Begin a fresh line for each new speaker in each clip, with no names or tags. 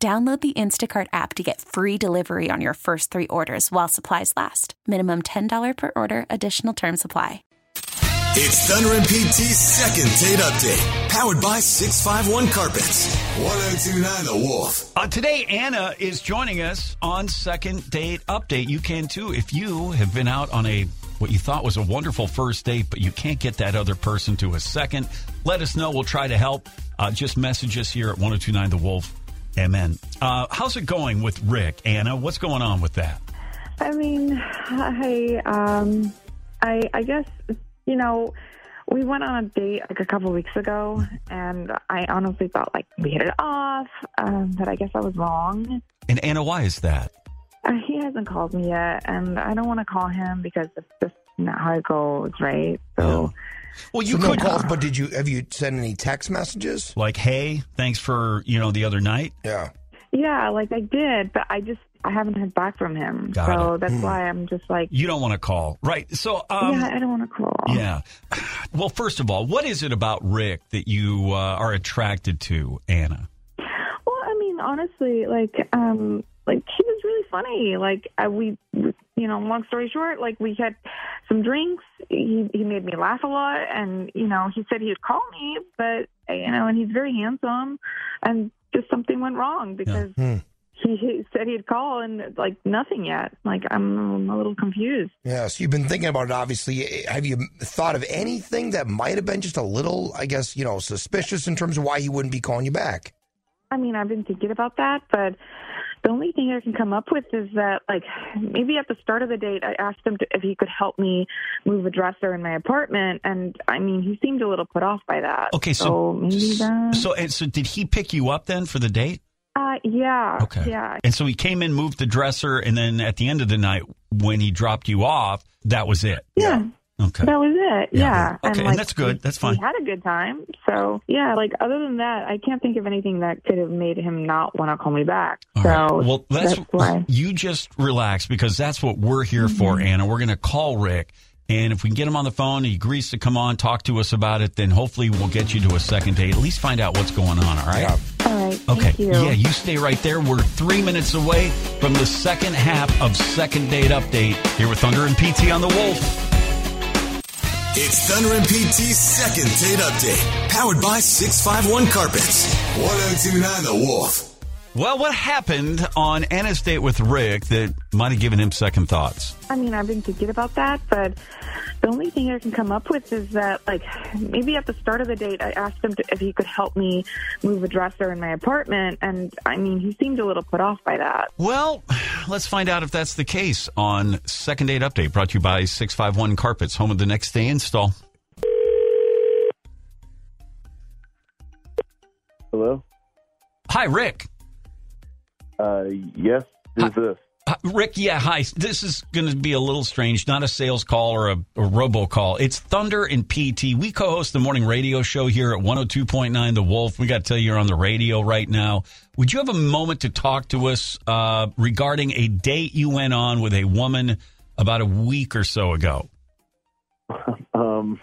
Download the Instacart app to get free delivery on your first three orders while supplies last. Minimum $10 per order, additional term supply.
It's Thunder and PT's second date update, powered by 651 Carpets. 1029 The Wolf.
Uh, today, Anna is joining us on Second Date Update. You can too if you have been out on a what you thought was a wonderful first date, but you can't get that other person to a second. Let us know. We'll try to help. Uh, just message us here at 1029 The Wolf. Amen. Uh, how's it going with Rick, Anna? What's going on with that?
I mean, I um, I I guess you know we went on a date like a couple weeks ago, and I honestly thought like we hit it off, um, but I guess I was wrong.
And Anna, why is that?
Uh, he hasn't called me yet, and I don't want to call him because it's just not how it goes, right? So.
Well, you
so no
could
calls, but did you have you sent any text messages?
like, hey, thanks for you know the other night.
Yeah.
Yeah, like I did, but I just I haven't heard back from him.
Got
so
it.
that's why I'm just like,
You don't want to call, right? So, um,
yeah, I don't want to call.
Yeah. Well, first of all, what is it about Rick that you uh, are attracted to, Anna?
Well, I mean, honestly, like, um, like he was really funny. Like, I, we, you know, long story short, like we had some drinks. He he made me laugh a lot, and you know, he said he'd call me, but you know, and he's very handsome, and just something went wrong because.
Hmm.
He, he said he'd call and like nothing yet. Like I'm, I'm a little confused.
Yeah. So you've been thinking about it. Obviously, have you thought of anything that might have been just a little, I guess, you know, suspicious in terms of why he wouldn't be calling you back?
I mean, I've been thinking about that, but the only thing I can come up with is that, like, maybe at the start of the date, I asked him to, if he could help me move a dresser in my apartment, and I mean, he seemed a little put off by that.
Okay, so
maybe that.
so and so did he pick you up then for the date?
Uh, yeah.
Okay.
Yeah.
And so he came in, moved the dresser, and then at the end of the night, when he dropped you off, that was it.
Yeah.
Okay.
That was it.
Yeah.
Yeah.
Okay, and that's good. That's fine.
We had a good time. So, yeah, like, other than that, I can't think of anything that could have made him not want to call me back.
All
so,
right. Well, that's,
that's why.
you just relax because that's what we're here
Mm-hmm.
for, Anna. We're going to call Rick. And if we can get him on the phone, he agrees to come on, talk to us about it, then hopefully we'll get you to a second date. At least find out what's going on, all right?
Yeah.
All right.
Okay.
Thank you.
Yeah, you stay right there. We're three minutes away from the second half of Second Date Update here with Thunder and PT on the Wolf.
It's Thunder and PT's second date update, powered by 651 Carpets. 1029 The Wolf.
Well, what happened on Anna's date with Rick that might have given him second thoughts?
I mean, I've been thinking about that, but the only thing I can come up with is that, like, maybe at the start of the date, I asked him to, if he could help me move a dresser in my apartment, and I mean, he seemed a little put off by that.
Well, let's find out if that's the case on Second Date Update, brought to you by 651 Carpets, home of the next day install.
Hello.
Hi, Rick.
Uh, yes. Who's this?
Rick, yeah, hi. This is going to be a little strange, not a sales call or a, a robo call. It's Thunder and PT. We co host the morning radio show here at 102.9 The Wolf. We got to tell you, you're on the radio right now. Would you have a moment to talk to us uh, regarding a date you went on with a woman about a week or so ago?
Um,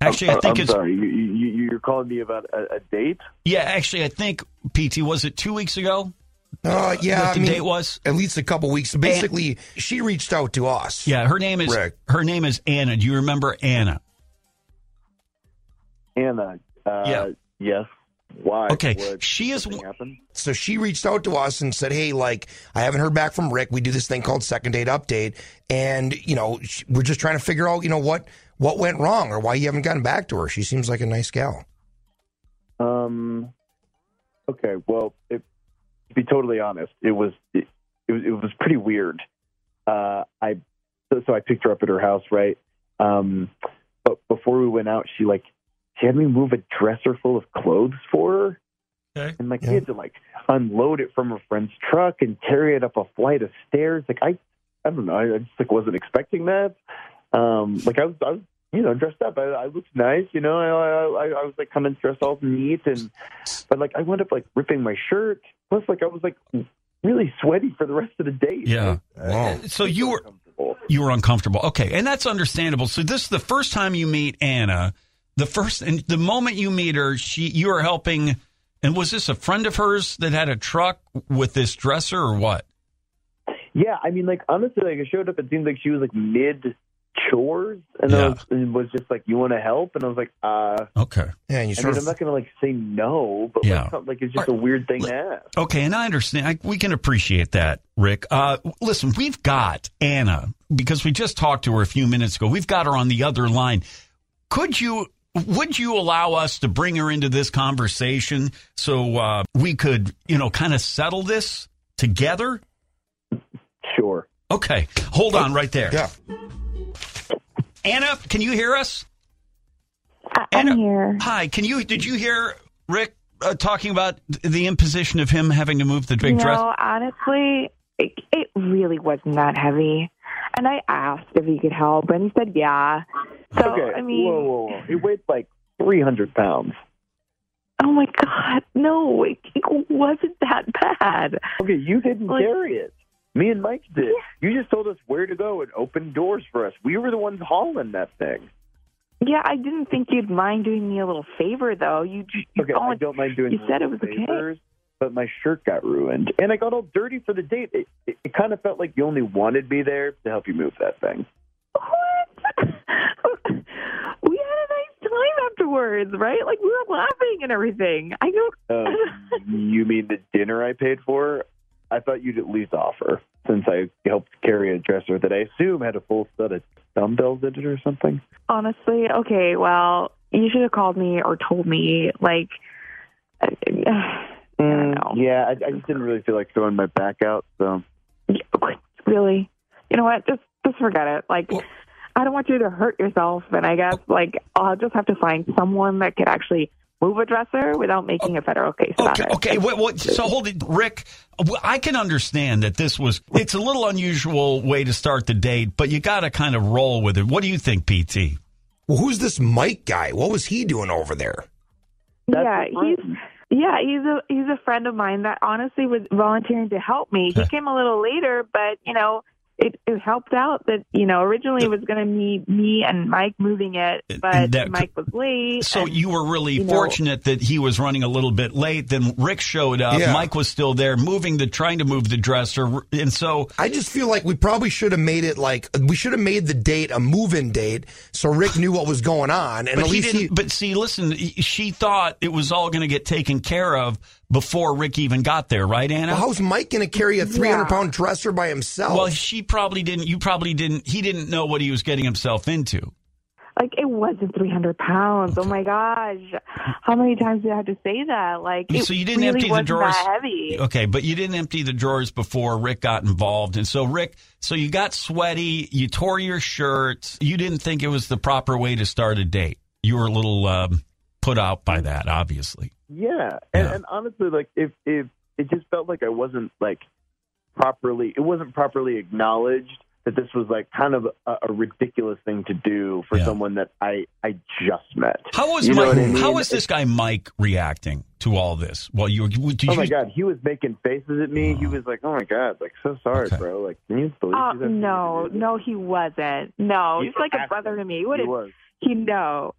Actually, I think
I'm
it's.
sorry. You, you, you're calling me about a, a date?
Yeah, actually, I think, PT, was it two weeks ago?
Uh, yeah.
That
I
the
mean,
date was?
at least a couple weeks. Basically, she reached out to us.
Yeah, her name is
Rick.
her name is Anna. Do you remember Anna?
Anna. Uh,
Yeah.
Yes. Why?
Okay,
What,
she is-
something happened?
So she reached out to us and said, "Hey, like I haven't heard back from Rick. We do this thing called second date update, and you know we're just trying to figure out, you know what what went wrong or why you haven't gotten back to her. She seems like a nice gal.
Um. Okay. Well, it, to be totally honest, it was it, it was it was pretty weird. Uh, I so, so I picked her up at her house, right? Um, but before we went out, she like she had me move a dresser full of clothes for her.
Okay.
and like we had to like unload it from her friend's truck and carry it up a flight of stairs. Like I, I don't know, I, I just like wasn't expecting that. Um, like I was, I was, you know, dressed up. I, I looked nice, you know. I, I, I was like coming dressed all neat, and but like I wound up like ripping my shirt. Plus, like I was like really sweaty for the rest of the day.
Yeah.
Wow.
So you were
Uncomfortable.
you were uncomfortable. Okay, and that's understandable. So this is the first time you meet Anna. The first and the moment you meet her, she you are helping. And was this a friend of hers that had a truck with this dresser or what?
Yeah, I mean, like honestly, like I showed up. It seemed like she was like mid chores, and
Yeah.
I was, and was just like, "You want to help?" And I was like, "Uh."
Okay.
Yeah, and you
I
sort
mean, I'm not gonna like say no, but
Yeah.
like, like it's just a weird thing to ask.
Okay, and I understand. I, we can appreciate that, Rick. Uh, listen, we've got Anna because we just talked to her a few minutes ago. We've got her on the other line. Could you? Would you allow us to bring her into this conversation so uh, we could, you know, kind of settle this together?
Sure.
Okay, hold on right there.
yeah.
Anna, can you hear us?
I-
Anna-
I'm here.
Hi, can you? Did you hear Rick uh, talking about the imposition of him having to move the big
you
dress?
know, honestly, it, it really wasn't that heavy. And I asked if he could help, and he said yeah. So
okay.
I mean,
whoa, whoa, whoa! It weighed like 300 pounds.
oh my god, no, it, it wasn't that bad.
Okay, you didn't
Like-
carry it. Me and Mike did. You just told us where to go and opened doors for us. We were the ones hauling that thing.
Yeah, I didn't think you'd mind doing me a little favor, though. You, you
Okay, I don't mind doing
you said it was okay.
but my shirt got ruined, and I got all dirty for the date. It, it, it kind of felt like you only wanted me there to help you move that thing.
What? we had a nice time afterwards, right? Like we were laughing and everything. I don't.
Uh, you mean the dinner I paid for? I thought you'd at least offer, since I helped carry a dresser that I assume had a full set of dumbbells in it or something.
Honestly, okay. Well, you should have called me or told me. Like, I don't mm, know.
Yeah, I, I just didn't really feel like throwing my back out, so.
really, you know what? Just just forget it. Like, I don't want you to hurt yourself, and I guess like I'll just have to find someone that could actually move a dresser without making a federal case about
Okay,
it.
okay. What, what, so hold it, Rick. I can understand that this was. It's a little unusual way to start the date, but you got to kind of roll with it. What do you think, PT?
Well, who's this Mike guy? What was he doing over there?
That's
yeah, he's yeah, he's a he's a friend of mine that honestly was volunteering to help me. He came a little later, but you know, it, it helped out that you know originally it was going to be me and Mike moving it, but
that-
Mike was late.
So
and-
you were really
you know-
fortunate that he was running a little bit late. Then Rick showed up.
Yeah.
Mike was still there, moving the, trying to move the dresser, and so
I just feel like we probably should have made it like we should have made the date a move-in date, so Rick knew what was going on, and
But
at
he
least
didn't.
he.
but see, listen, she thought it was all going to get taken care of before Rick even got there, right, Anna?
Well, how's Mike going to carry a 300 pound dresser by himself?
Well, she probably didn't. You probably didn't. He didn't know what he was getting himself into.
like it wasn't 300 pounds. Oh my gosh, how many times did I have to say that? Like, it
so you didn't
really
empty the
wasn't
drawers.
Heavy.
Okay, but you didn't empty the drawers before Rick got involved, and so Rick, so you got sweaty. You tore your shirt. You didn't think it was the proper way to start a date. You were a little um, put out by that, obviously.
Yeah, and,
Yeah.
and honestly, like if if it just felt like I wasn't like properly, it wasn't properly acknowledged that this was like kind of a, a ridiculous thing to do for
Yeah.
someone that I I just met.
How was
You know
Mike?
I mean?
How was this guy Mike reacting to all this? Well, you did
Oh
you?
my god, he was making faces at me. He uh-huh. was like, "Oh my god, like so sorry,
Okay.
bro. Like, can you believe?"
Uh, oh
he's
no,
to do this?"
no, he wasn't. No,
He
he's like a brother to me.
He
What did
was.
he know?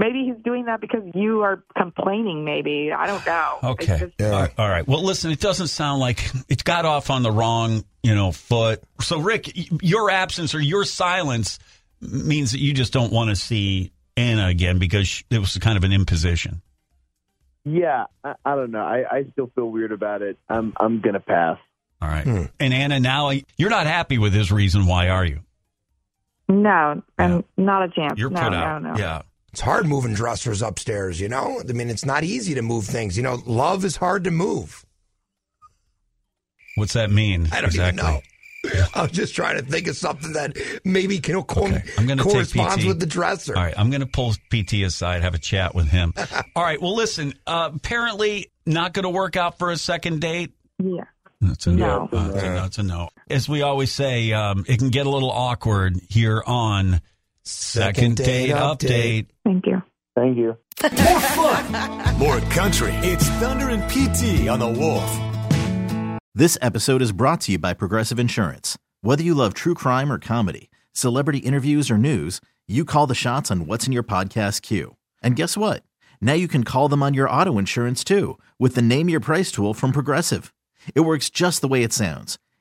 Maybe he's doing that because you are complaining. Maybe I don't know.
Okay.
just-
Yeah.
All right. All right. Well, listen, it doesn't sound like it got off on the wrong, you know, foot. So, Rick, your absence or your silence means that you just don't want to see Anna again because it was kind of an imposition.
Yeah, I, I don't know. I, I still feel weird about it. I'm I'm gonna pass.
All right.
Hmm.
And Anna, now you're not happy with his reason. Why are you?
no, and not a chance.
You're
no,
put
no,
out.
no.
Yeah.
It's hard moving dressers upstairs, you know? I mean, it's not easy to move things. You know, love is hard to move.
What's that mean?
I don't
exactly?
even know. I was just trying to think of something that maybe can co-
Okay, I'm gonna
corresponds with the dresser.
All right, I'm going to pull PT aside, have a chat with him. All right, well, listen, uh, apparently not going to work out for a second date.
Yeah.
That's a no.
No.
Uh, that's, a no. That's a no. As we always say, um, it can get a little awkward here on Second, Date, update.
Thank you.
Thank you.
More fun, more country. It's Thunder and PT on the Wolf.
This episode is brought to you by Progressive Insurance. Whether you love true crime or comedy, celebrity interviews or news, you call the shots on what's in your podcast queue. And guess what? Now you can call them on your auto insurance too with the Name Your Price tool from Progressive. It works just the way it sounds.